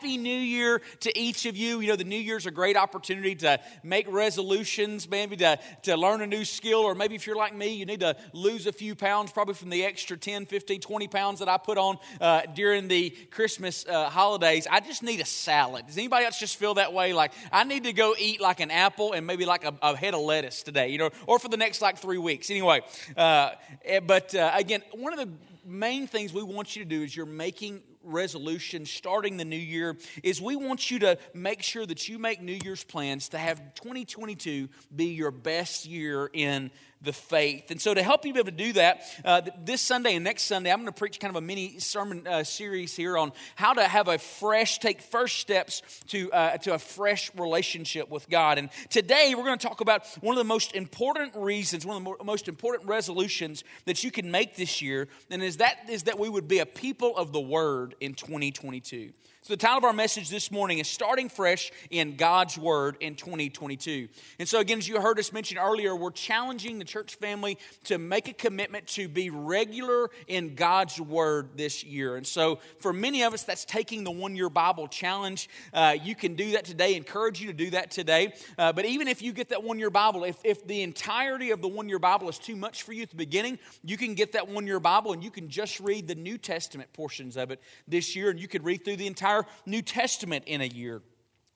Happy New Year to each of you. You know, the New Year's a great opportunity to make resolutions, maybe to, to learn a new skill, or maybe if you're like me, you need to lose a few pounds, probably from the extra 10, 15, 20 pounds that I put on uh, during the Christmas uh, holidays. I just need a salad. Does anybody else just feel that way? Like, I need to go eat like an apple and maybe like a, a head of lettuce today, you know, or for the next like three weeks. Anyway, uh, eh, but uh, again, one of the main things we want you to do is you're making resolution starting the new year is we want you to make sure that you make New Year's plans to have 2022 be your best year in the faith. And so, to help you be able to do that, uh, this Sunday and next Sunday, I'm going to preach kind of a mini sermon uh, series here on how to have a fresh, take first steps to, uh, to a fresh relationship with God. And today, we're going to talk about one of the most important reasons, one of the most important resolutions that you can make this year, and is that is that we would be a people of the Word in 2022. So, the title of our message this morning is Starting Fresh in God's Word in 2022. And so, again, as you heard us mention earlier, we're challenging the church family to make a commitment to be regular in God's Word this year. And so, for many of us, that's taking the one year Bible challenge. Uh, you can do that today, encourage you to do that today. Uh, but even if you get that one year Bible, if, if the entirety of the one year Bible is too much for you at the beginning, you can get that one year Bible and you can just read the New Testament portions of it this year, and you could read through the entire entire New Testament in a year.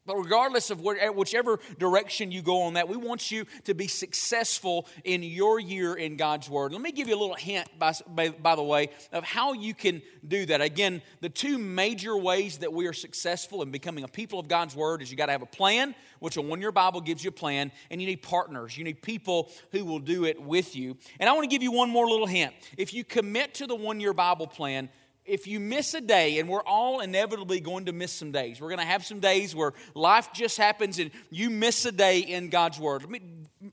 But regardless of whichever direction you go on that, we want you to be successful in your year in God's Word. Let me give you a little hint, by, by, by, the way, of how you can do that. Again, the two major ways that we are successful in becoming a people of God's Word is you got to have a plan, which a one year Bible gives you a plan, and you need partners. You need people who will do it with you. And I want to give you one more little hint. If you commit to the one year Bible plan, if you miss a day, and we're all inevitably going to miss some days, we're going to have some days where life just happens and you miss a day in God's Word. Let me,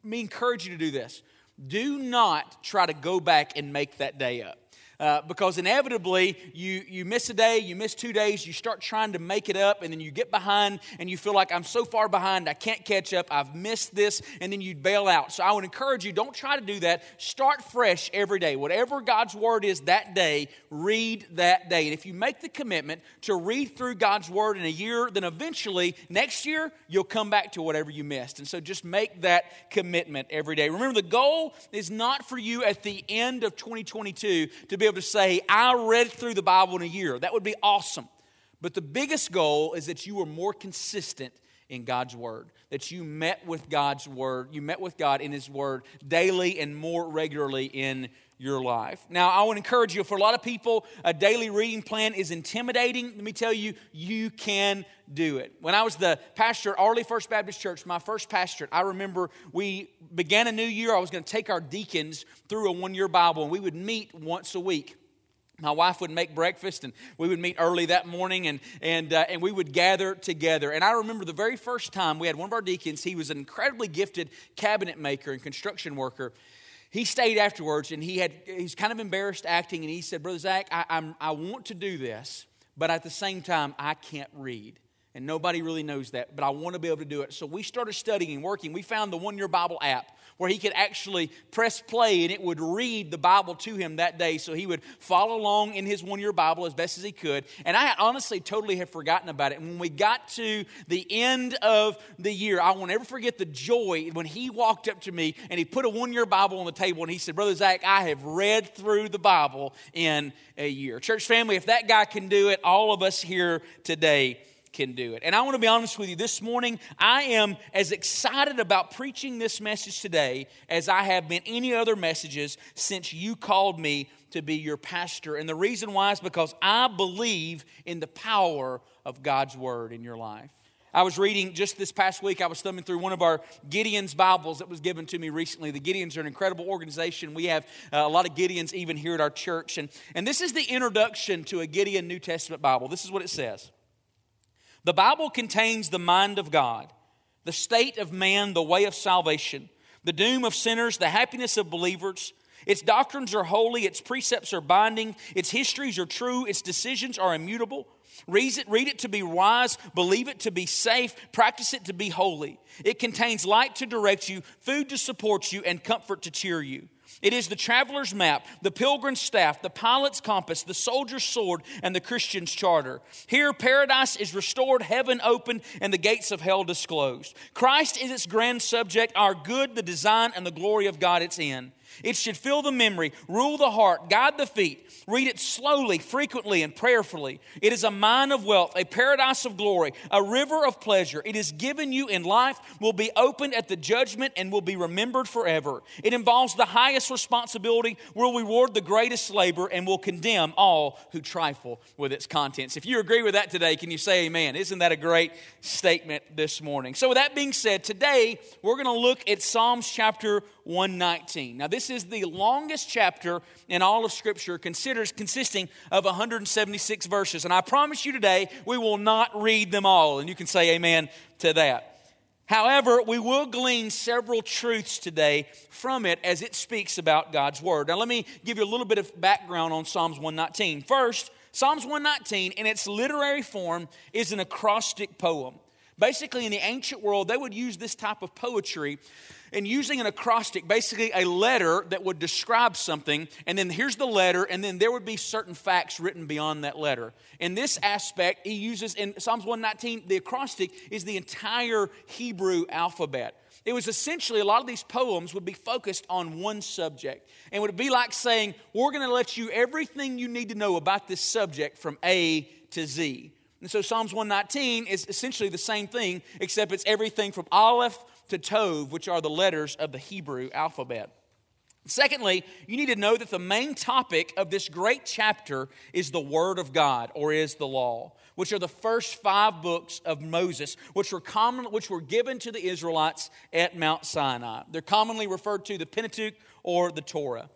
me encourage you to do this. Do not try to go back and make that day up uh, because inevitably you, you miss a day, you miss two days, you start trying to make it up, and then you get behind and you feel like I'm so far behind, I can't catch up, I've missed this, and then you bail out. So I would encourage you, don't try to do that. Start fresh every day. Whatever God's word is that day, read that day. And if you make the commitment to read through God's word in a year, then eventually next year you'll come back to whatever you missed. And so just make that commitment every day. Remember, the goal is not for you at the end of 2022 to be able to say, I read through the Bible in a year. That would be awesome. But the biggest goal is that you are more consistent in God's Word, that you met with God's Word, you met with God in His Word daily and more regularly in your life. Now, I would encourage you for a lot of people, a daily reading plan is intimidating. Let me tell you, you can do it. When I was the pastor at Arley First Baptist Church, my first pastorate, I remember we began a new year. I was going to take our deacons through a one year Bible, and we would meet once a week my wife would make breakfast and we would meet early that morning and, and, uh, and we would gather together and i remember the very first time we had one of our deacons he was an incredibly gifted cabinet maker and construction worker he stayed afterwards and he had he's kind of embarrassed acting and he said brother zach I, I'm, i want to do this but at the same time i can't read. And nobody really knows that but i want to be able to do it. So we started studying and working. We found the one year bible app where he could actually press play and it would read the Bible to him that day. So he would follow along in his one year Bible as best as he could. And I honestly totally have forgotten about it. And when we got to the end of the year, I won't ever forget the joy when he walked up to me and he put a one year Bible on the table and he said, Brother Zach, I have read through the Bible in a year. Church family, if that guy can do it, all of us here today can do it. And I want to be honest with you, this morning, I am as excited about preaching this message today as I have been any other messages since you called me to be your pastor. And the reason why is because I believe in the power of God's word in your life. I was reading just this past week, I was thumbing through one of our Gideon's Bibles that was given to me recently. The Gideons are an incredible organization. We have uh, a lot of Gideons even here at our church. And, and this is the introduction to a Gideon New Testament Bible. This is what it says the Bible contains the mind of God, the state of man, the way of salvation, the doom of sinners, the happiness of believers. Its doctrines are holy, its precepts are binding, its histories are true, its decisions are immutable. Read it, read it to be wise, believe it to be safe, practice it to be holy. It contains light to direct you, food to support you, and comfort to cheer you. It is the traveler's map, the pilgrim's staff, the pilot's compass, the soldier's sword, and the Christian's charter. Here, paradise is restored, heaven opened, and the gates of hell disclosed. Christ is its grand subject, our good, the design, and the glory of God its end. It should fill the memory, rule the heart, guide the feet. Read it slowly, frequently, and prayerfully. It is a mine of wealth, a paradise of glory, a river of pleasure. It is given you in life, will be opened at the judgment, and will be remembered forever. It involves the highest responsibility, will reward the greatest labor, and will condemn all who trifle with its contents. If you agree with that today, can you say amen? Isn't that a great statement this morning? So, with that being said, today we're going to look at Psalms chapter 119. Now, this is the longest chapter in all of Scripture, considers consisting of 176 verses. And I promise you today, we will not read them all. And you can say amen to that. However, we will glean several truths today from it as it speaks about God's Word. Now, let me give you a little bit of background on Psalms 119. First, Psalms 119, in its literary form, is an acrostic poem. Basically, in the ancient world, they would use this type of poetry and using an acrostic, basically a letter that would describe something, and then here's the letter, and then there would be certain facts written beyond that letter. In this aspect, he uses in Psalms 119, the acrostic is the entire Hebrew alphabet. It was essentially a lot of these poems would be focused on one subject. And would be like saying, We're going to let you everything you need to know about this subject from A to Z. And so Psalms 119 is essentially the same thing, except it's everything from Aleph to Tov, which are the letters of the Hebrew alphabet. Secondly, you need to know that the main topic of this great chapter is the Word of God, or is the law, which are the first five books of Moses, which were, common, which were given to the Israelites at Mount Sinai. They're commonly referred to the Pentateuch or the Torah.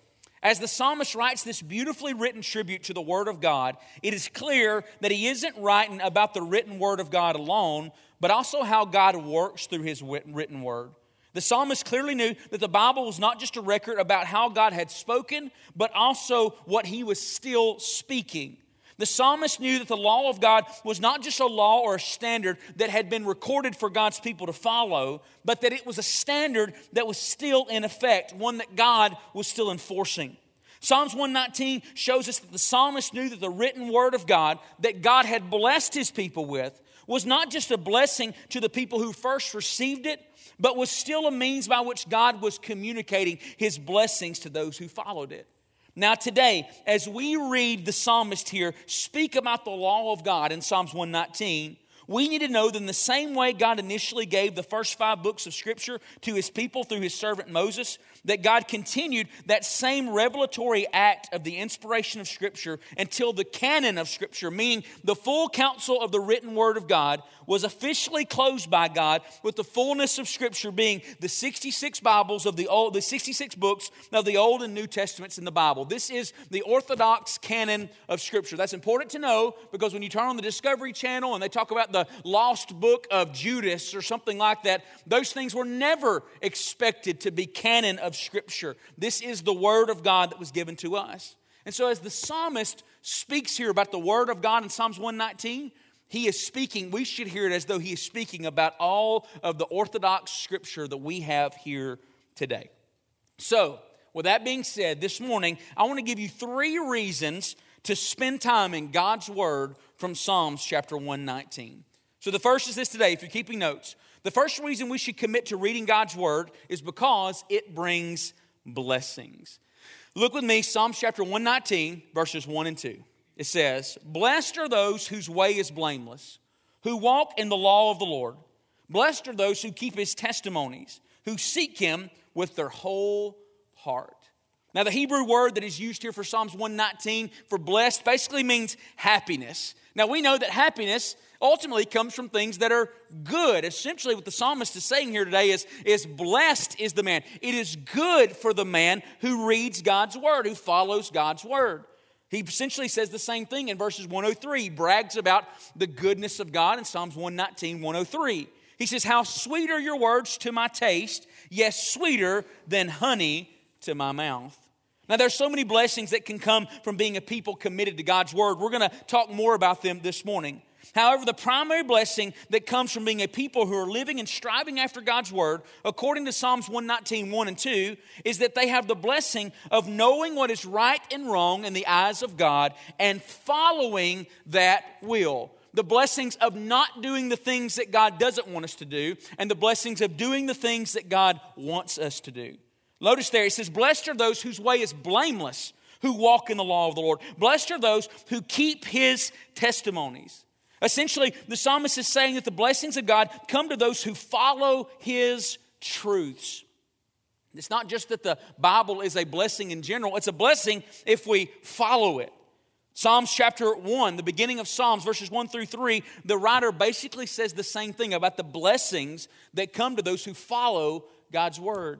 As the psalmist writes this beautifully written tribute to the Word of God, it is clear that he isn't writing about the written Word of God alone, but also how God works through his written word. The psalmist clearly knew that the Bible was not just a record about how God had spoken, but also what he was still speaking. The psalmist knew that the law of God was not just a law or a standard that had been recorded for God's people to follow, but that it was a standard that was still in effect, one that God was still enforcing. Psalms 119 shows us that the psalmist knew that the written word of God that God had blessed his people with was not just a blessing to the people who first received it, but was still a means by which God was communicating his blessings to those who followed it. Now, today, as we read the psalmist here speak about the law of God in Psalms 119, we need to know that in the same way God initially gave the first five books of Scripture to his people through his servant Moses, that God continued that same revelatory act of the inspiration of Scripture until the canon of Scripture, meaning the full counsel of the written Word of God, was officially closed by God, with the fullness of Scripture being the 66 Bibles of the Old, the 66 books of the Old and New Testaments in the Bible. This is the orthodox canon of Scripture. That's important to know because when you turn on the Discovery Channel and they talk about the lost book of Judas or something like that, those things were never expected to be canon of Scripture. This is the Word of God that was given to us. And so, as the psalmist speaks here about the Word of God in Psalms 119, he is speaking, we should hear it as though he is speaking about all of the Orthodox Scripture that we have here today. So, with that being said, this morning, I want to give you three reasons to spend time in God's Word from Psalms chapter 119. So, the first is this today, if you're keeping notes. The first reason we should commit to reading God's Word is because it brings blessings. Look with me, Psalms chapter 119, verses 1 and 2 it says, Blessed are those whose way is blameless, who walk in the law of the Lord. Blessed are those who keep his testimonies, who seek him with their whole heart. Now, the Hebrew word that is used here for Psalms 119 for blessed basically means happiness. Now, we know that happiness ultimately comes from things that are good. Essentially, what the psalmist is saying here today is, is blessed is the man. It is good for the man who reads God's word, who follows God's word. He essentially says the same thing in verses 103. He brags about the goodness of God in Psalms 119, 103. He says, How sweet are your words to my taste, yes, sweeter than honey to my mouth. Now, there's so many blessings that can come from being a people committed to God's word. We're going to talk more about them this morning. However, the primary blessing that comes from being a people who are living and striving after God's word, according to Psalms 119, 1 and 2, is that they have the blessing of knowing what is right and wrong in the eyes of God and following that will. The blessings of not doing the things that God doesn't want us to do, and the blessings of doing the things that God wants us to do. Notice there, it says, Blessed are those whose way is blameless, who walk in the law of the Lord. Blessed are those who keep his testimonies. Essentially, the psalmist is saying that the blessings of God come to those who follow his truths. It's not just that the Bible is a blessing in general, it's a blessing if we follow it. Psalms chapter 1, the beginning of Psalms, verses 1 through 3, the writer basically says the same thing about the blessings that come to those who follow God's word.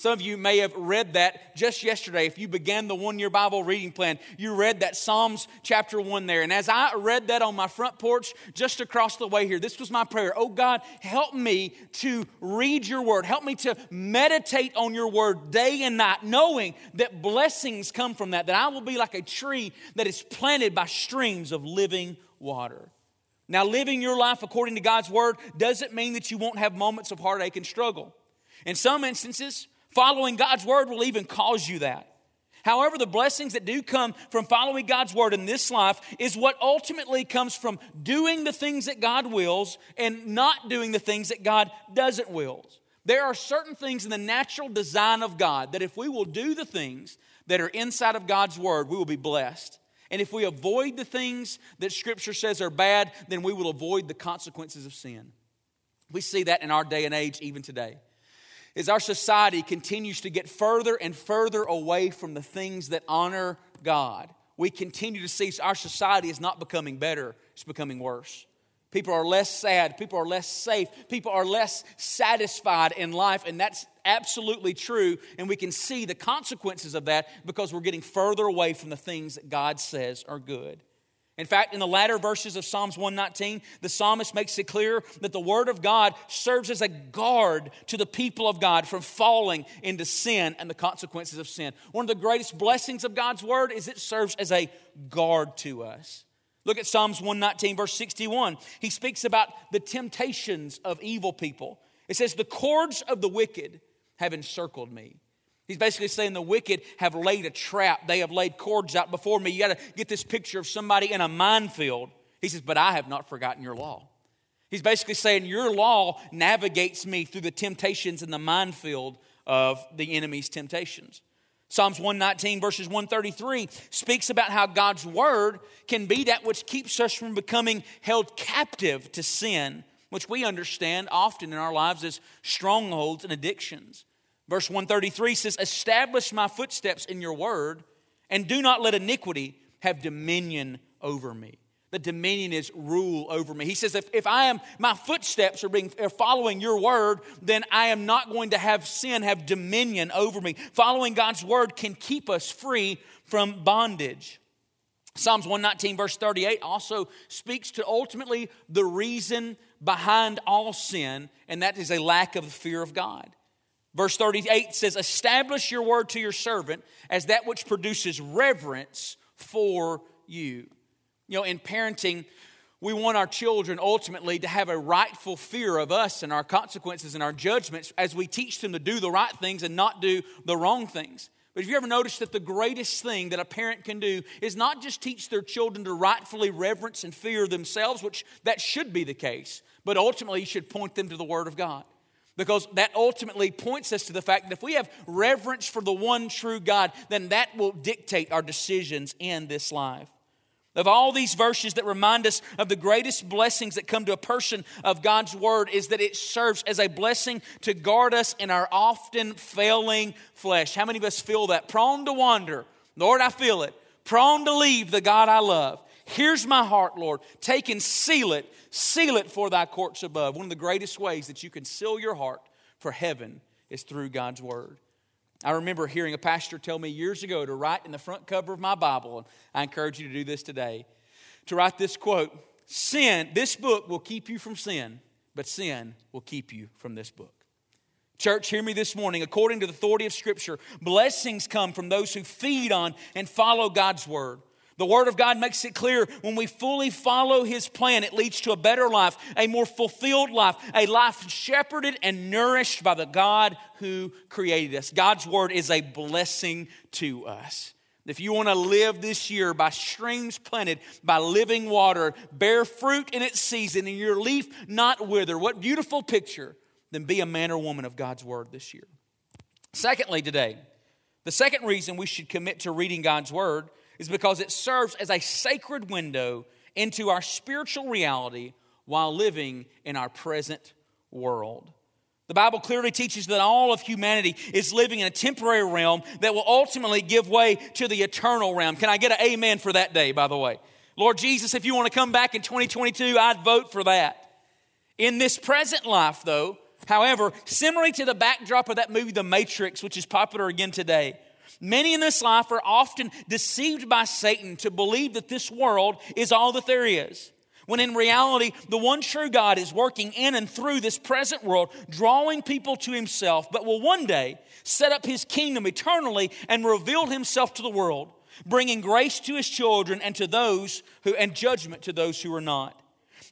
Some of you may have read that just yesterday. If you began the one year Bible reading plan, you read that Psalms chapter 1 there. And as I read that on my front porch just across the way here, this was my prayer. Oh God, help me to read your word. Help me to meditate on your word day and night, knowing that blessings come from that, that I will be like a tree that is planted by streams of living water. Now, living your life according to God's word doesn't mean that you won't have moments of heartache and struggle. In some instances, Following God's word will even cause you that. However, the blessings that do come from following God's word in this life is what ultimately comes from doing the things that God wills and not doing the things that God doesn't wills. There are certain things in the natural design of God that if we will do the things that are inside of God's word, we will be blessed. And if we avoid the things that Scripture says are bad, then we will avoid the consequences of sin. We see that in our day and age, even today is our society continues to get further and further away from the things that honor God. We continue to see our society is not becoming better, it's becoming worse. People are less sad, people are less safe, people are less satisfied in life, and that's absolutely true. And we can see the consequences of that because we're getting further away from the things that God says are good. In fact, in the latter verses of Psalms 119, the psalmist makes it clear that the Word of God serves as a guard to the people of God from falling into sin and the consequences of sin. One of the greatest blessings of God's Word is it serves as a guard to us. Look at Psalms 119, verse 61. He speaks about the temptations of evil people. It says, The cords of the wicked have encircled me. He's basically saying the wicked have laid a trap. They have laid cords out before me. You got to get this picture of somebody in a minefield. He says, But I have not forgotten your law. He's basically saying, Your law navigates me through the temptations and the minefield of the enemy's temptations. Psalms 119, verses 133, speaks about how God's word can be that which keeps us from becoming held captive to sin, which we understand often in our lives as strongholds and addictions. Verse 133 says, Establish my footsteps in your word, and do not let iniquity have dominion over me. The dominion is rule over me. He says, if, if I am, my footsteps are being are following your word, then I am not going to have sin have dominion over me. Following God's word can keep us free from bondage. Psalms 119, verse 38, also speaks to ultimately the reason behind all sin, and that is a lack of the fear of God. Verse 38 says, Establish your word to your servant as that which produces reverence for you. You know, in parenting, we want our children ultimately to have a rightful fear of us and our consequences and our judgments as we teach them to do the right things and not do the wrong things. But have you ever noticed that the greatest thing that a parent can do is not just teach their children to rightfully reverence and fear themselves, which that should be the case, but ultimately you should point them to the Word of God because that ultimately points us to the fact that if we have reverence for the one true God, then that will dictate our decisions in this life. Of all these verses that remind us of the greatest blessings that come to a person of God's word, is that it serves as a blessing to guard us in our often failing flesh. How many of us feel that? Prone to wander. Lord, I feel it. Prone to leave the God I love. Here's my heart, Lord. Take and seal it. Seal it for thy courts above. One of the greatest ways that you can seal your heart for heaven is through God's word. I remember hearing a pastor tell me years ago to write in the front cover of my Bible, and I encourage you to do this today, to write this quote Sin, this book will keep you from sin, but sin will keep you from this book. Church, hear me this morning. According to the authority of Scripture, blessings come from those who feed on and follow God's Word. The Word of God makes it clear when we fully follow His plan, it leads to a better life, a more fulfilled life, a life shepherded and nourished by the God who created us. God's Word is a blessing to us. If you want to live this year by streams planted, by living water, bear fruit in its season, and your leaf not wither, what beautiful picture, then be a man or woman of God's Word this year. Secondly, today, the second reason we should commit to reading God's Word is because it serves as a sacred window into our spiritual reality while living in our present world. The Bible clearly teaches that all of humanity is living in a temporary realm that will ultimately give way to the eternal realm. Can I get an amen for that day, by the way? Lord Jesus, if you want to come back in 2022, I'd vote for that. In this present life, though, however, similarly to the backdrop of that movie, The Matrix, which is popular again today, Many in this life are often deceived by Satan to believe that this world is all that there is. When in reality, the one true God is working in and through this present world, drawing people to himself, but will one day set up his kingdom eternally and reveal himself to the world, bringing grace to his children and to those who, and judgment to those who are not.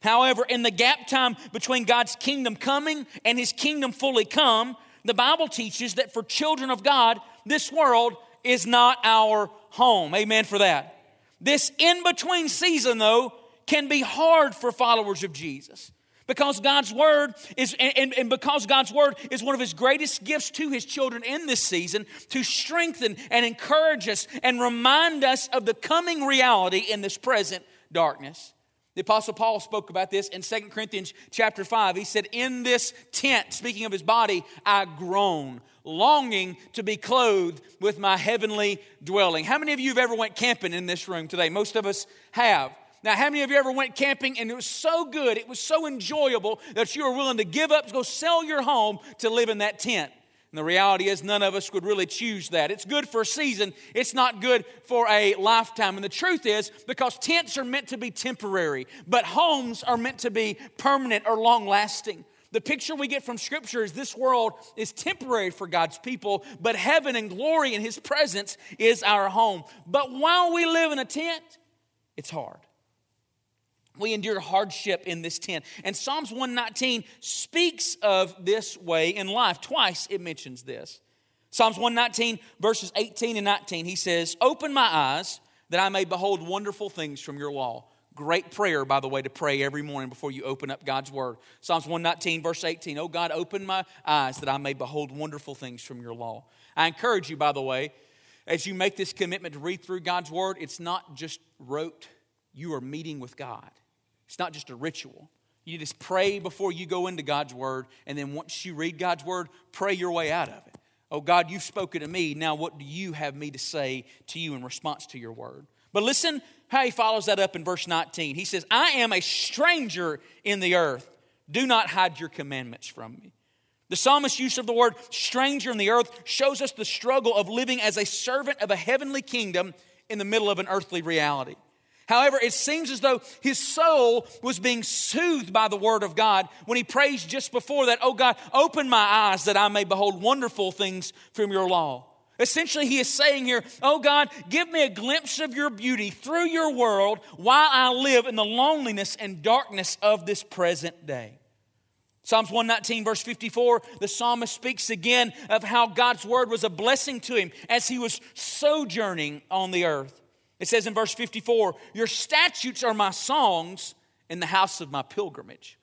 However, in the gap time between God's kingdom coming and his kingdom fully come, the Bible teaches that for children of God, this world is not our home. Amen for that. This in between season, though, can be hard for followers of Jesus because God's word is, and, and, because God's word is one of his greatest gifts to his children in this season to strengthen and encourage us and remind us of the coming reality in this present darkness. The apostle Paul spoke about this in 2 Corinthians chapter 5. He said, In this tent, speaking of his body, I groan, longing to be clothed with my heavenly dwelling. How many of you have ever went camping in this room today? Most of us have. Now, how many of you ever went camping and it was so good, it was so enjoyable that you were willing to give up, to go sell your home to live in that tent? And the reality is, none of us would really choose that. It's good for a season, it's not good for a lifetime. And the truth is, because tents are meant to be temporary, but homes are meant to be permanent or long lasting. The picture we get from Scripture is this world is temporary for God's people, but heaven and glory in His presence is our home. But while we live in a tent, it's hard. We endure hardship in this tent. And Psalms 119 speaks of this way in life. Twice it mentions this. Psalms 119, verses 18 and 19, he says, Open my eyes that I may behold wonderful things from your law. Great prayer, by the way, to pray every morning before you open up God's word. Psalms 119, verse 18, Oh God, open my eyes that I may behold wonderful things from your law. I encourage you, by the way, as you make this commitment to read through God's word, it's not just rote, you are meeting with God. It's not just a ritual. You just pray before you go into God's word, and then once you read God's word, pray your way out of it. Oh God, you've spoken to me. Now, what do you have me to say to you in response to your word? But listen how he follows that up in verse 19. He says, I am a stranger in the earth. Do not hide your commandments from me. The psalmist's use of the word stranger in the earth shows us the struggle of living as a servant of a heavenly kingdom in the middle of an earthly reality. However, it seems as though his soul was being soothed by the word of God when he prays just before that, Oh God, open my eyes that I may behold wonderful things from your law. Essentially, he is saying here, Oh God, give me a glimpse of your beauty through your world while I live in the loneliness and darkness of this present day. Psalms 119, verse 54, the psalmist speaks again of how God's word was a blessing to him as he was sojourning on the earth. It says in verse 54 Your statutes are my songs in the house of my pilgrimage.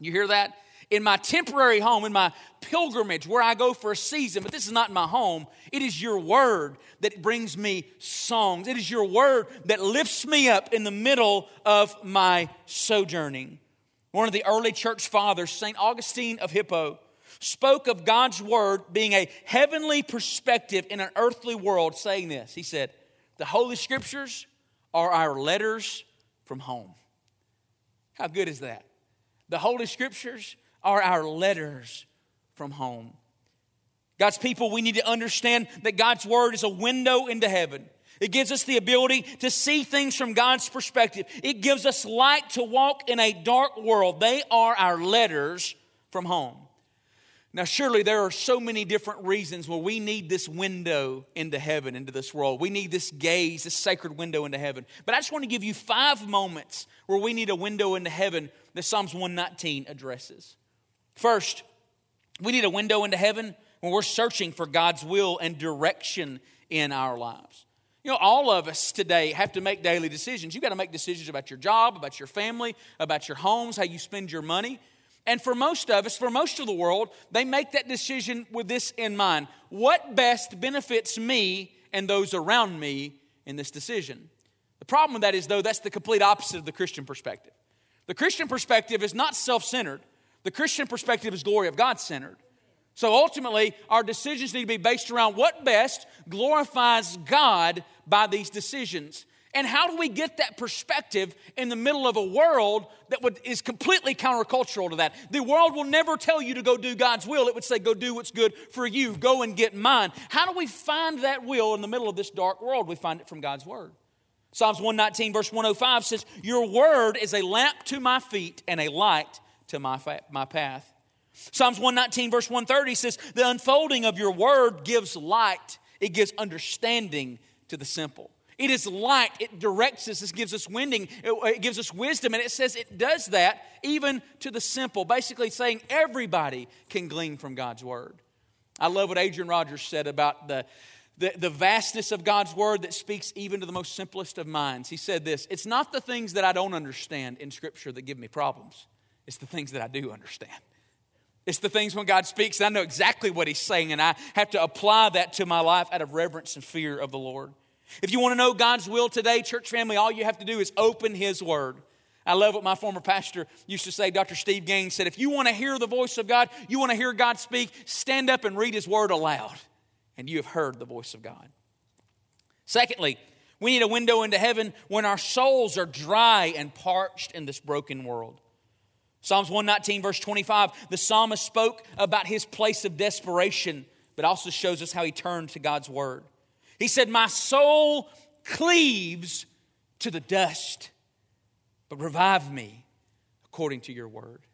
You hear that? In my temporary home, in my pilgrimage, where I go for a season, but this is not my home. It is your word that brings me songs. It is your word that lifts me up in the middle of my sojourning. One of the early church fathers, St. Augustine of Hippo, spoke of God's word being a heavenly perspective in an earthly world, saying this. He said, the Holy Scriptures are our letters from home. How good is that? The Holy Scriptures are our letters from home. God's people, we need to understand that God's Word is a window into heaven. It gives us the ability to see things from God's perspective. It gives us light to walk in a dark world. They are our letters from home. Now, surely there are so many different reasons where we need this window into heaven, into this world. We need this gaze, this sacred window into heaven. But I just want to give you five moments where we need a window into heaven that Psalms 119 addresses. First, we need a window into heaven when we're searching for God's will and direction in our lives. You know, all of us today have to make daily decisions. You've got to make decisions about your job, about your family, about your homes, how you spend your money. And for most of us, for most of the world, they make that decision with this in mind What best benefits me and those around me in this decision? The problem with that is, though, that's the complete opposite of the Christian perspective. The Christian perspective is not self centered, the Christian perspective is glory of God centered. So ultimately, our decisions need to be based around what best glorifies God by these decisions. And how do we get that perspective in the middle of a world that would, is completely countercultural to that? The world will never tell you to go do God's will. It would say, go do what's good for you, go and get mine. How do we find that will in the middle of this dark world? We find it from God's word. Psalms 119, verse 105 says, Your word is a lamp to my feet and a light to my, fa- my path. Psalms 119, verse 130 says, The unfolding of your word gives light, it gives understanding to the simple. It is light, it directs us, it gives us winding, it, gives us wisdom, and it says it does that even to the simple, basically saying everybody can glean from God's word. I love what Adrian Rogers said about the, the, the vastness of God's word that speaks even to the most simplest of minds. He said this It's not the things that I don't understand in Scripture that give me problems, it's the things that I do understand. It's the things when God speaks, I know exactly what He's saying, and I have to apply that to my life out of reverence and fear of the Lord. If you want to know God's will today, church family, all you have to do is open His Word. I love what my former pastor used to say. Dr. Steve Gaines said, If you want to hear the voice of God, you want to hear God speak, stand up and read His Word aloud, and you have heard the voice of God. Secondly, we need a window into heaven when our souls are dry and parched in this broken world. Psalms 119, verse 25, the psalmist spoke about his place of desperation, but also shows us how he turned to God's word. He said, My soul cleaves to the dust, but revive me according to your word.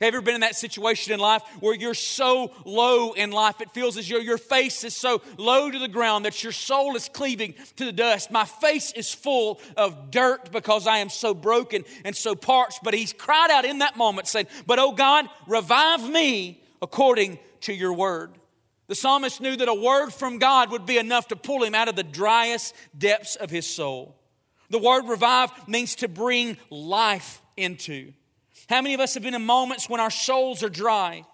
Have you ever been in that situation in life where you're so low in life, it feels as though your face is so low to the ground that your soul is cleaving to the dust? My face is full of dirt because I am so broken and so parched. But he's cried out in that moment, saying, But oh God, revive me according to your word. The psalmist knew that a word from God would be enough to pull him out of the driest depths of his soul. The word revive means to bring life into. How many of us have been in moments when our souls are dry?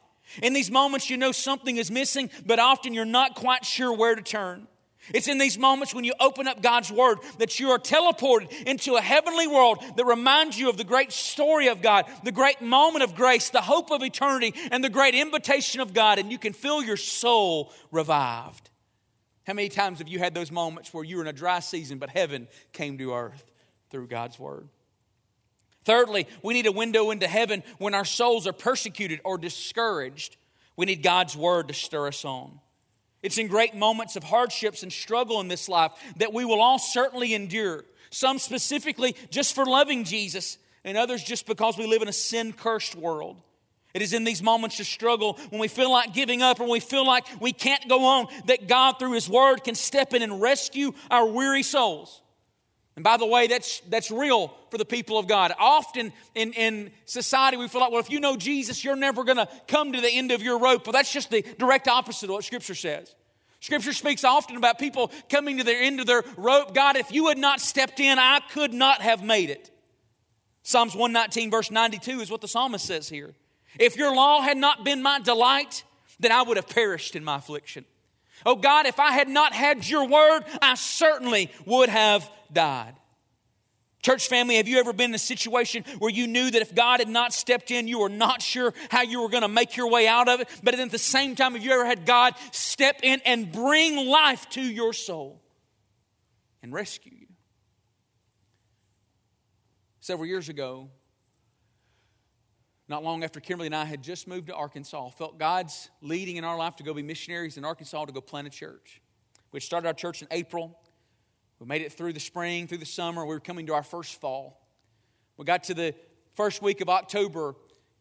In these moments, you know something is missing, but often you're not quite sure where to turn. It's in these moments when you open up God's Word that you are teleported into a heavenly world that reminds you of the great story of God, the great moment of grace, the hope of eternity, and the great invitation of God, and you can feel your soul revived. How many times have you had those moments where you were in a dry season, but heaven came to earth through God's Word? Thirdly, we need a window into heaven when our souls are persecuted or discouraged. We need God's word to stir us on. It's in great moments of hardships and struggle in this life that we will all certainly endure. Some specifically just for loving Jesus, and others just because we live in a sin cursed world. It is in these moments of struggle when we feel like giving up or when we feel like we can't go on that God, through His Word, can step in and rescue our weary souls. And by the way, that's, that's real for the people of God. Often in, in society, we feel like, well, if you know Jesus, you're never going to come to the end of your rope. Well, that's just the direct opposite of what Scripture says. Scripture speaks often about people coming to the end of their rope. God, if you had not stepped in, I could not have made it. Psalms 119, verse 92 is what the psalmist says here. If your law had not been my delight, then I would have perished in my affliction. Oh God, if I had not had your word, I certainly would have died. Church family, have you ever been in a situation where you knew that if God had not stepped in, you were not sure how you were going to make your way out of it? But at the same time, have you ever had God step in and bring life to your soul and rescue you? Several years ago, not long after Kimberly and I had just moved to Arkansas, felt God's leading in our life to go be missionaries in Arkansas to go plant a church. We had started our church in April. We made it through the spring, through the summer. We were coming to our first fall. We got to the first week of October.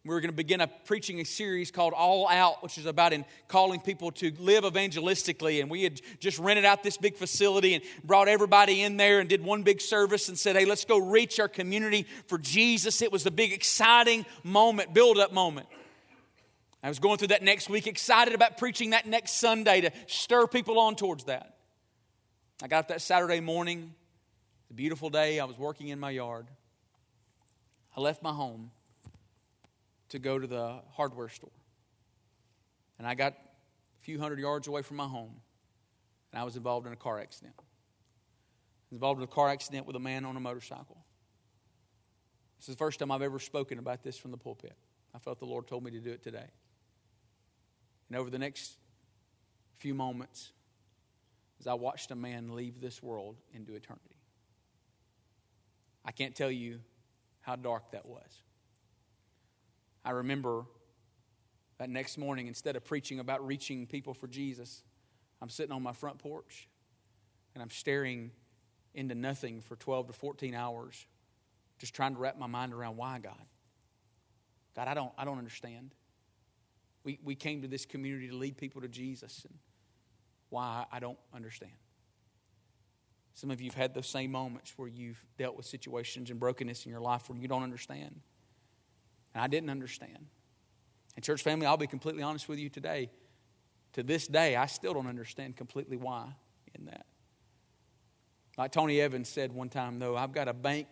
We were going to begin a preaching a series called All Out, which is about in calling people to live evangelistically. And we had just rented out this big facility and brought everybody in there and did one big service and said, "Hey, let's go reach our community for Jesus." It was a big, exciting moment, build-up moment. I was going through that next week, excited about preaching that next Sunday to stir people on towards that. I got up that Saturday morning, a beautiful day. I was working in my yard. I left my home to go to the hardware store. And I got a few hundred yards away from my home, and I was involved in a car accident. I was involved in a car accident with a man on a motorcycle. This is the first time I've ever spoken about this from the pulpit. I felt the Lord told me to do it today. And over the next few moments, as I watched a man leave this world into eternity. I can't tell you how dark that was. I remember that next morning, instead of preaching about reaching people for Jesus, I'm sitting on my front porch and I'm staring into nothing for 12 to 14 hours, just trying to wrap my mind around why God. God, I don't, I don't understand. We, we came to this community to lead people to Jesus. And why I don't understand. Some of you have had those same moments where you've dealt with situations and brokenness in your life where you don't understand. And I didn't understand. And, church family, I'll be completely honest with you today. To this day, I still don't understand completely why in that. Like Tony Evans said one time, though, I've got a bank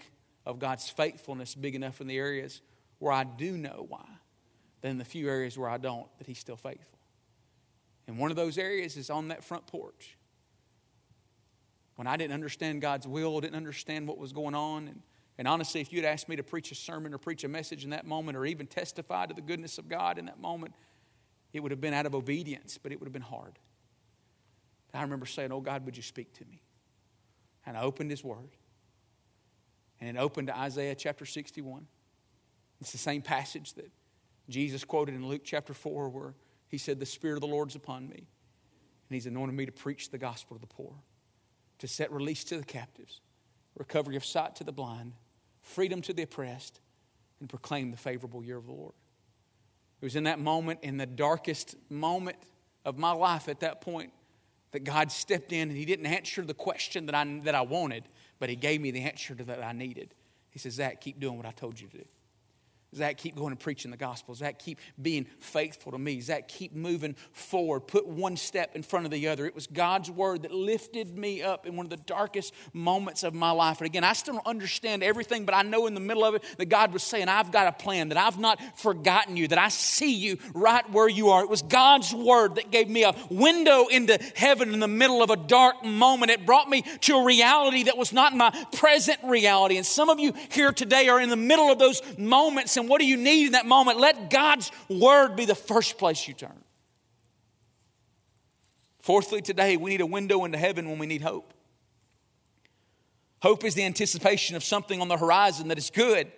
of God's faithfulness big enough in the areas where I do know why, than the few areas where I don't, that He's still faithful. And one of those areas is on that front porch. When I didn't understand God's will, didn't understand what was going on. And, and honestly, if you'd asked me to preach a sermon or preach a message in that moment or even testify to the goodness of God in that moment, it would have been out of obedience, but it would have been hard. I remember saying, Oh God, would you speak to me? And I opened His Word. And it opened to Isaiah chapter 61. It's the same passage that Jesus quoted in Luke chapter 4, where he said, The Spirit of the Lord's upon me, and He's anointed me to preach the gospel to the poor, to set release to the captives, recovery of sight to the blind, freedom to the oppressed, and proclaim the favorable year of the Lord. It was in that moment, in the darkest moment of my life at that point, that God stepped in and He didn't answer the question that I, that I wanted, but He gave me the answer that I needed. He says, Zach, keep doing what I told you to do. Zach, keep going and preaching the gospel. Zach, keep being faithful to me. Zach, keep moving forward. Put one step in front of the other. It was God's word that lifted me up in one of the darkest moments of my life. And again, I still don't understand everything, but I know in the middle of it that God was saying, I've got a plan, that I've not forgotten you, that I see you right where you are. It was God's word that gave me a window into heaven in the middle of a dark moment. It brought me to a reality that was not my present reality. And some of you here today are in the middle of those moments and what do you need in that moment? Let God's word be the first place you turn. Fourthly, today we need a window into heaven when we need hope. Hope is the anticipation of something on the horizon that is good,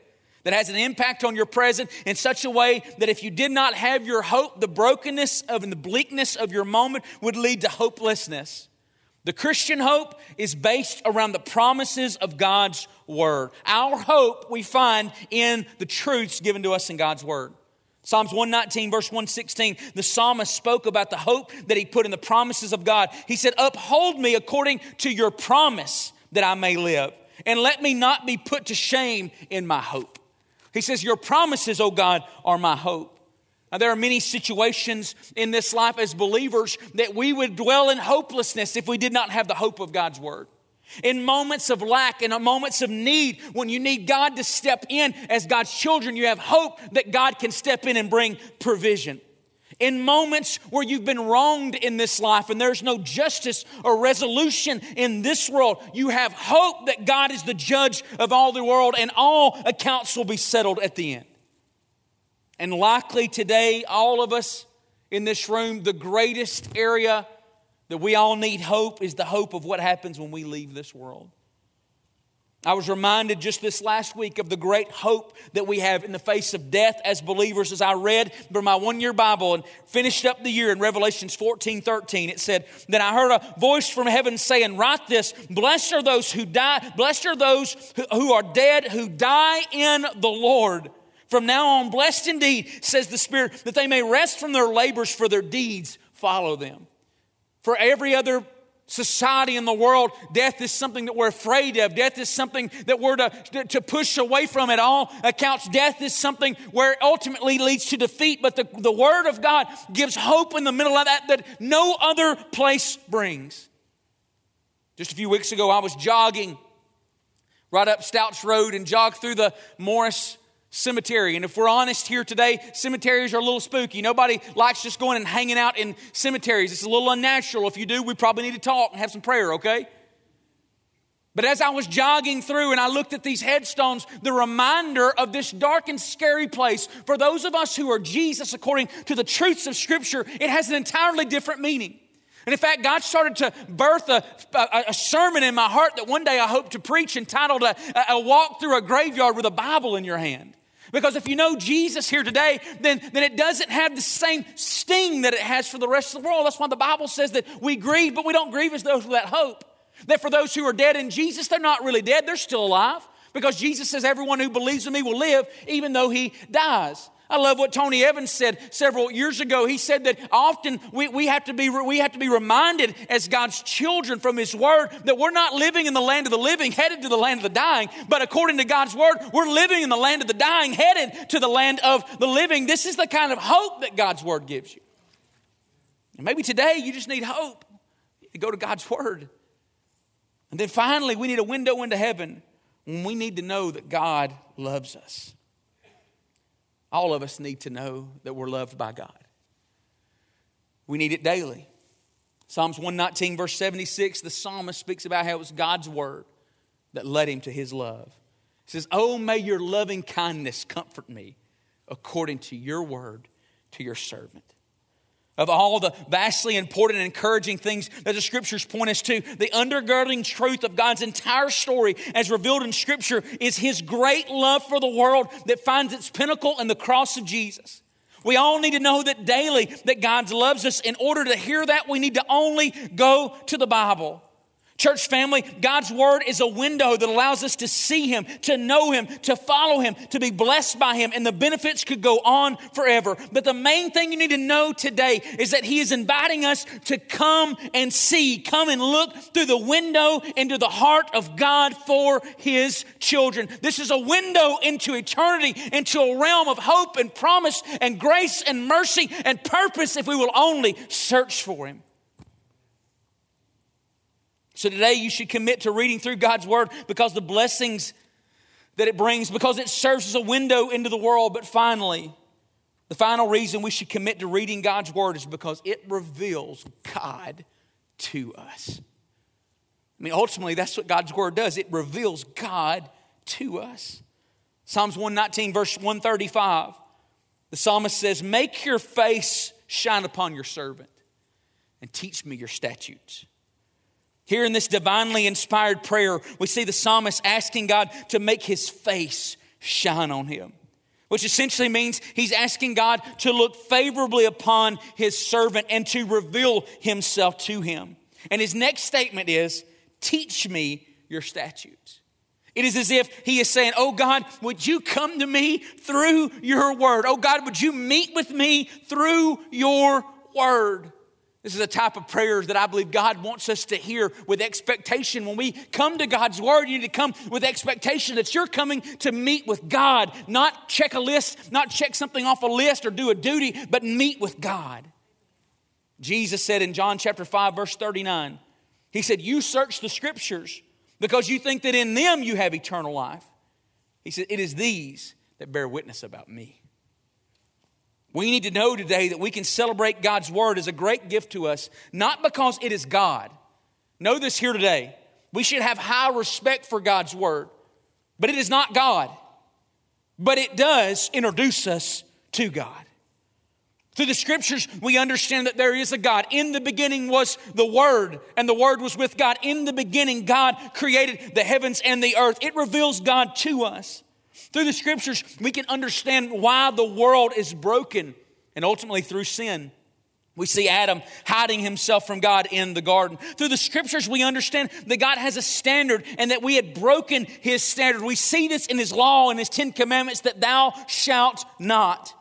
that has an impact on your present in such a way that if you did not have your hope, the brokenness of and the bleakness of your moment would lead to hopelessness. The Christian hope is based around the promises of God's Word. Our hope we find in the truths given to us in God's Word. Psalms 119, verse 116, the psalmist spoke about the hope that he put in the promises of God. He said, Uphold me according to your promise that I may live, and let me not be put to shame in my hope. He says, Your promises, O God, are my hope. There are many situations in this life as believers that we would dwell in hopelessness if we did not have the hope of God's Word. In moments of lack, in moments of need, when you need God to step in as God's children, you have hope that God can step in and bring provision. In moments where you've been wronged in this life and there's no justice or resolution in this world, you have hope that God is the judge of all the world and all accounts will be settled at the end. And likely today, all of us in this room, the greatest area that we all need hope is the hope of what happens when we leave this world. I was reminded just this last week of the great hope that we have in the face of death as believers as I read from my one year Bible and finished up the year in Revelations 14 13. It said, Then I heard a voice from heaven saying, Write this, blessed are those who die, blessed are those who, who are dead who die in the Lord. From now on, blessed indeed, says the Spirit, that they may rest from their labors, for their deeds follow them. For every other society in the world, death is something that we're afraid of. Death is something that we're to, to push away from at all accounts. Death is something where ultimately leads to defeat. But the, the Word of God gives hope in the middle of that that no other place brings. Just a few weeks ago, I was jogging right up Stouts Road and jogged through the Morris cemetery. And if we're honest here today, cemeteries are a little spooky. Nobody likes just going and hanging out in cemeteries. It's a little unnatural. If you do, we probably need to talk and have some prayer, okay? But as I was jogging through and I looked at these headstones, the reminder of this dark and scary place, for those of us who are Jesus according to the truths of Scripture, it has an entirely different meaning. And in fact, God started to birth a, a, a, sermon in my heart that one day I hope to preach entitled a, a Walk Through a Graveyard with a Bible in Your Hand. Because if you know Jesus here today, then, then it doesn't have the same sting that it has for the rest of the world. That's why the Bible says that we grieve, but we don't grieve as those without hope. That for those who are dead in Jesus, they're not really dead, they're still alive. Because Jesus says, Everyone who believes in me will live, even though he dies. I love what Tony Evans said several years ago. He said that often we, we, have to be, we have to be reminded as God's children from His Word that we're not living in the land of the living, headed to the land of the dying, but according to God's Word, we're living in the land of the dying, headed to the land of the living. This is the kind of hope that God's Word gives you. And maybe today you just need hope. Go to God's Word. And then finally, we need a window into heaven when we need to know that God loves us. All of us need to know that we're loved by God. We need it daily. Psalms 119, verse 76, the psalmist speaks about how it was God's word that led him to his love. He says, Oh, may your loving kindness comfort me according to your word to your servant of all the vastly important and encouraging things that the scriptures point us to, the undergirding truth of God's entire story as revealed in scripture is his great love for the world that finds its pinnacle in the cross of Jesus. We all need to know that daily that God loves us. In order to hear that, we need to only go to the Bible. Church family, God's word is a window that allows us to see Him, to know Him, to follow Him, to be blessed by Him, and the benefits could go on forever. But the main thing you need to know today is that He is inviting us to come and see, come and look through the window into the heart of God for His children. This is a window into eternity, into a realm of hope and promise and grace and mercy and purpose if we will only search for Him. So today you should commit to reading through God's Word because the blessings that it brings, because it serves as a window into the world. But finally, the final reason we should commit to reading God's Word is because it reveals God to us. I mean, ultimately, that's what God's Word does it reveals God to us. Psalms 119, verse 135, the psalmist says, Make your face shine upon your servant and teach me your statutes. Here in this divinely inspired prayer, we see the psalmist asking God to make his face shine on him, which essentially means he's asking God to look favorably upon his servant and to reveal himself to him. And his next statement is, Teach me your statutes. It is as if he is saying, Oh God, would you come to me through your word? Oh God, would you meet with me through your word? This is a type of prayers that I believe God wants us to hear with expectation. When we come to God's Word, you need to come with expectation that you're coming to meet with God, not check a list, not check something off a list or do a duty, but meet with God. Jesus said in John chapter 5, verse 39, He said, You search the Scriptures because you think that in them you have eternal life. He said, It is these that bear witness about me. We need to know today that we can celebrate God's word as a great gift to us, not because it is God. Know this here today. We should have high respect for God's word, but it is not God. But it does introduce us to God. Through the scriptures, we understand that there is a God. In the beginning was the Word, and the Word was with God. In the beginning, God created the heavens and the earth. It reveals God to us. Through the scriptures, we can understand why the world is broken, and ultimately through sin. We see Adam hiding himself from God in the garden. Through the scriptures, we understand that God has a standard and that we had broken his standard. We see this in his law and his Ten Commandments that thou shalt not.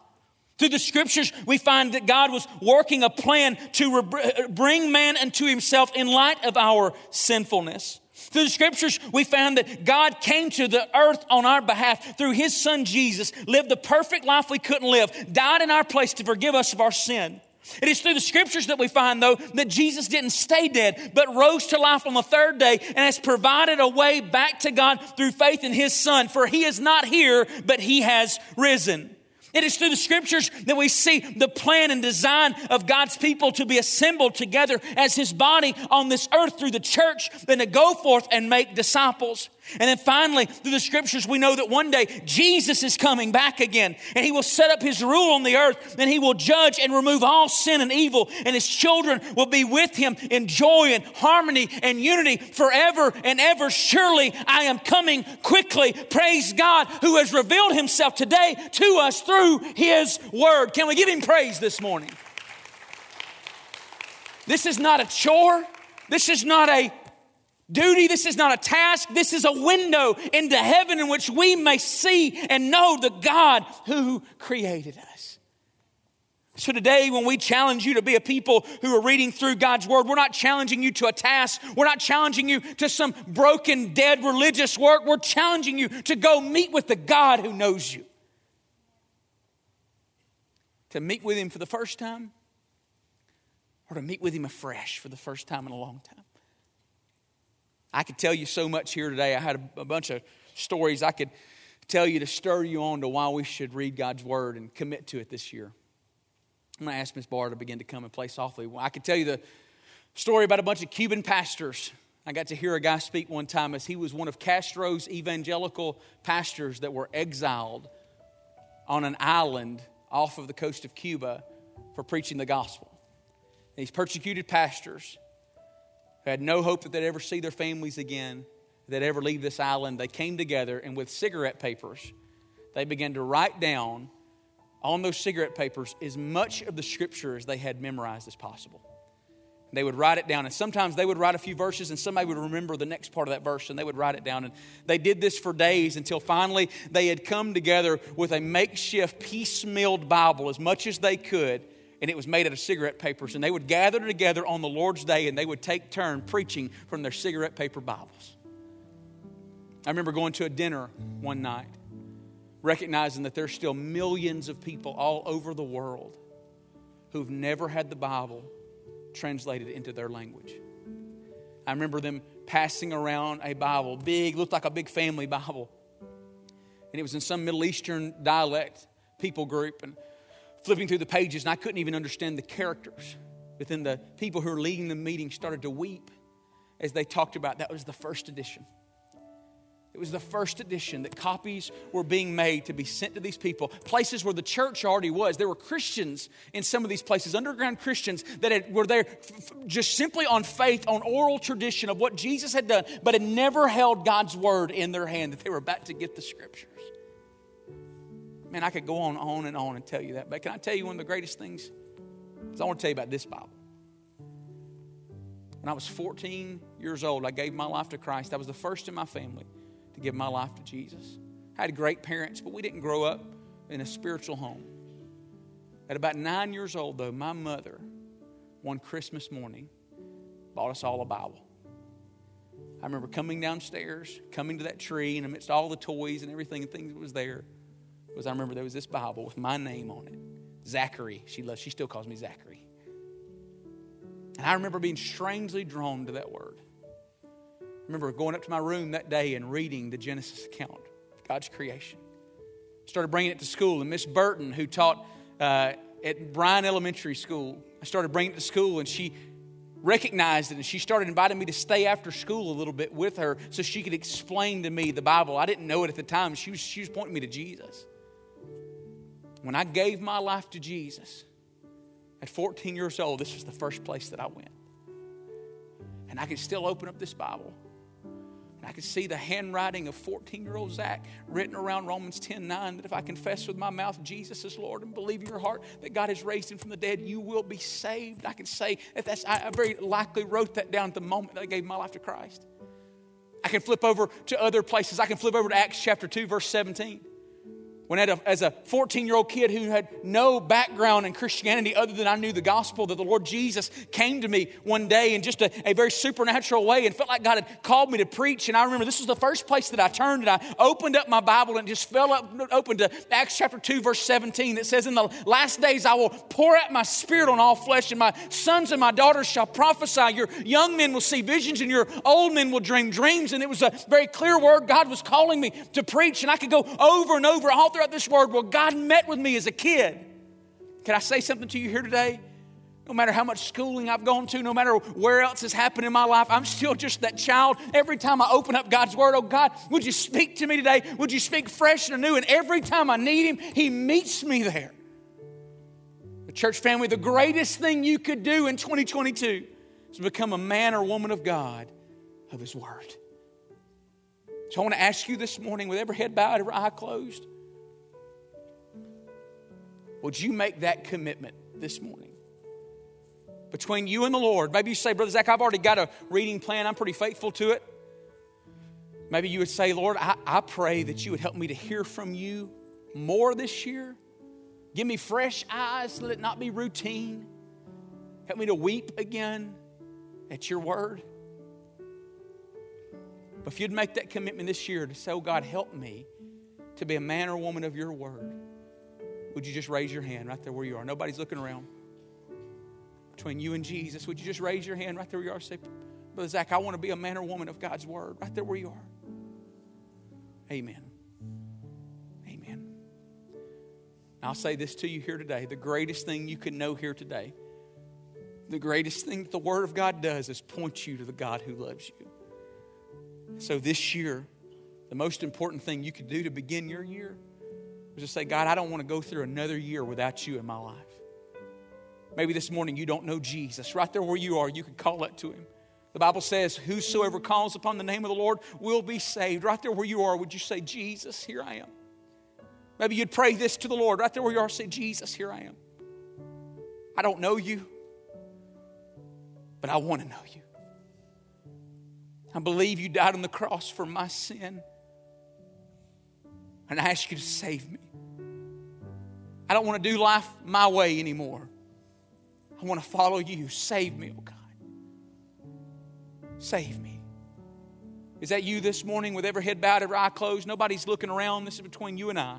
Through the scriptures, we find that God was working a plan to re- bring man unto himself in light of our sinfulness. Through the scriptures, we found that God came to the earth on our behalf through his son Jesus, lived the perfect life we couldn't live, died in our place to forgive us of our sin. It is through the scriptures that we find, though, that Jesus didn't stay dead, but rose to life on the third day and has provided a way back to God through faith in his Son. For he is not here, but he has risen. It is through the scriptures that we see the plan and design of God's people to be assembled together as his body on this earth through the church, then to go forth and make disciples. And then finally, through the scriptures, we know that one day Jesus is coming back again and he will set up his rule on the earth and he will judge and remove all sin and evil and his children will be with him in joy and harmony and unity forever and ever. Surely I am coming quickly. Praise God who has revealed himself today to us through his word. Can we give him praise this morning? This is not a chore. This is not a duty. This is not a task. This is a window into heaven in which we may see and know the God who created us. So today, when we challenge you to be a people who are reading through God's Word, we're not challenging you to a task. We're not challenging you to some broken, dead religious work. We're challenging you to go meet with the God who knows you. To meet with Him for the first time, or to meet with Him afresh for the first time in a long time. I could tell you so much here today. I had a, a bunch of stories I could tell you to stir you on to why we should read God's Word and commit to it this year. I'm going to ask Miss Barr to begin to come and play softly. I could tell you the story about a bunch of Cuban pastors. I got to hear a guy speak one time as he was one of Castro's evangelical pastors that were exiled on an island off of the coast of Cuba for preaching the gospel. these persecuted pastors who had no hope that they'd ever see their families again, they'd ever leave this island, they came together and with cigarette papers, they began to write down on those cigarette papers as much of the scripture as they had memorized as possible. They would write it down, and sometimes they would write a few verses, and somebody would remember the next part of that verse, and they would write it down. And they did this for days until finally they had come together with a makeshift, piecemealed Bible as much as they could and it was made out of cigarette papers. And they would gather together on the Lord's day and they would take turn preaching from their cigarette paper Bibles. I remember going to a dinner one night, recognizing that there's still millions of people all over the world who've never had the Bible translated into their language. I remember them passing around a Bible, big, looked like a big family Bible. And it was in some Middle Eastern dialect people group. And flipping through the pages, and I couldn't even understand the characters. But then the people who were leading the meeting started to weep as they talked about that was the first edition. It was the first edition that copies were being made to be sent to these people, places where the church already was. There were Christians in some of these places, underground Christians that had, were there f- just simply on faith, on oral tradition of what Jesus had done, but had never held God's word in their hand, that they were about to get the scriptures. Man, I could go on, on and on and tell you that. But can I tell you one of the greatest things? I want to tell you about this Bible. When I was 14 years old, I gave my life to Christ. I was the first in my family to give my life to Jesus. I had great parents, but we didn't grow up in a spiritual home. At about nine years old, though, my mother, one Christmas morning, bought us all a Bible. I remember coming downstairs, coming to that tree, and amidst all the toys and everything and things that was there, was I remember there was this Bible with my name on it. Zachary. She loves, she still calls me Zachary. And I remember being strangely drawn to that word. Remember going up to my room that day and reading the Genesis account of God's creation. Started bringing it to school, and Miss Burton, who taught uh, at Bryan Elementary School, I started bringing it to school, and she recognized it and she started inviting me to stay after school a little bit with her so she could explain to me the Bible. I didn't know it at the time. She was, she was pointing me to Jesus. When I gave my life to Jesus, At 14 years old, this was the first place that I went. And I can still open up this Bible and I could see the handwriting of 14 year old Zach written around Romans 10 9 that if I confess with my mouth Jesus is Lord and believe in your heart that God has raised him from the dead, you will be saved. I can say that that's, I very likely wrote that down at the moment that I gave my life to Christ. I can flip over to other places. I can flip over to Acts chapter 2, verse 17 when as a 14 year old kid who had no background in Christianity other than I knew the gospel, that the Lord Jesus came to me one day in just a, a, very supernatural way and felt like God had called me to preach. And I remember this was the first place that I turned and I opened up my Bible and just fell up, open to Acts chapter 2, verse 17 that says, In the last days I will pour out my spirit on all flesh, and my sons and my daughters shall prophesy. Your young men will see visions, and your old men will dream dreams. And it was a very clear word. God was calling me to preach, and I could go over and over all through throughout this word, well, God met with me as a kid. Can I say something to you here today? No matter how much schooling I've gone to, no matter where else has happened in my life, I'm still just that child. Every time I open up God's Word, oh God, would you speak to me today? Would you speak fresh and anew? And every time I need Him, He meets me there. The church family, the greatest thing you could do in 2022 is become a man or woman of God of His Word. So I want to ask you this morning, with every head bowed, every eye closed, would you make that commitment this morning? Between you and the Lord. Maybe you say, Brother Zach, I've already got a reading plan, I'm pretty faithful to it. Maybe you would say, Lord, I, I pray that you would help me to hear from you more this year. Give me fresh eyes, let it not be routine. Help me to weep again at your word. But if you'd make that commitment this year to say, Oh God, help me to be a man or woman of your word would you just raise your hand right there where you are? Nobody's looking around. Between you and Jesus, would you just raise your hand right there where you are? Say, Brother Zach, I want to be a man or woman of God's word right there where you are. Amen. Amen. I'll say this to you here today the greatest thing you can know here today, the greatest thing that the Word of God does is point you to the God who loves you. So this year, the most important thing you could do to begin your year was to say, God, I don't want to go through another year without you in my life. Maybe this morning you don't know Jesus. Right there where you are, you can call it to him. The Bible says, Whosoever calls upon the name of the Lord will be saved. Right there where you are, would you say, Jesus, here I am? Maybe you'd pray this to the Lord. Right there where you are, say, Jesus, here I am. I don't know you, but I want to know you. I believe you died on the cross for my sin and I ask you to save me. I don't want to do life my way anymore. I want to follow you. Save me, oh God. Save me. Is that you this morning with every head bowed, every eye closed? Nobody's looking around. This is between you and I.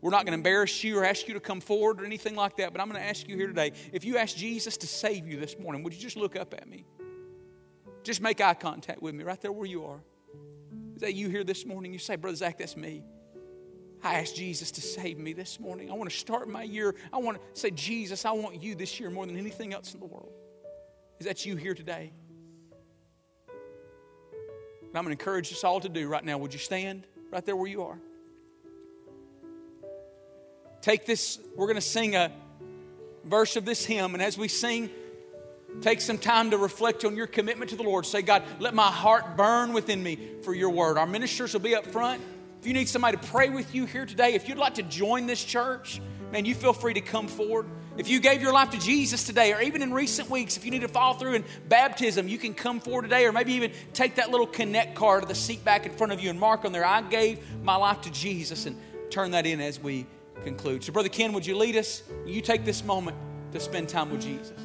We're not going to embarrass you or ask you to come forward or anything like that, but I'm going to ask you here today if you ask Jesus to save you this morning, would you just look up at me? Just make eye contact with me right there where you are. Is that you here this morning? You say, Brother Zach, that's me. I asked Jesus to save me this morning. I want to start my year. I want to say, Jesus, I want you this year more than anything else in the world. Is that you here today? And I'm going to encourage us all to do right now. Would you stand right there where you are? Take this, we're going to sing a verse of this hymn, and as we sing, take some time to reflect on your commitment to the Lord. Say, God, let my heart burn within me for your word. Our ministers will be up front. If you need somebody to pray with you here today, if you'd like to join this church, man, you feel free to come forward. If you gave your life to Jesus today, or even in recent weeks, if you need to follow through in baptism, you can come forward today, or maybe even take that little connect card to the seat back in front of you and mark on there, I gave my life to Jesus, and turn that in as we conclude. So, Brother Ken, would you lead us? You take this moment to spend time with Jesus.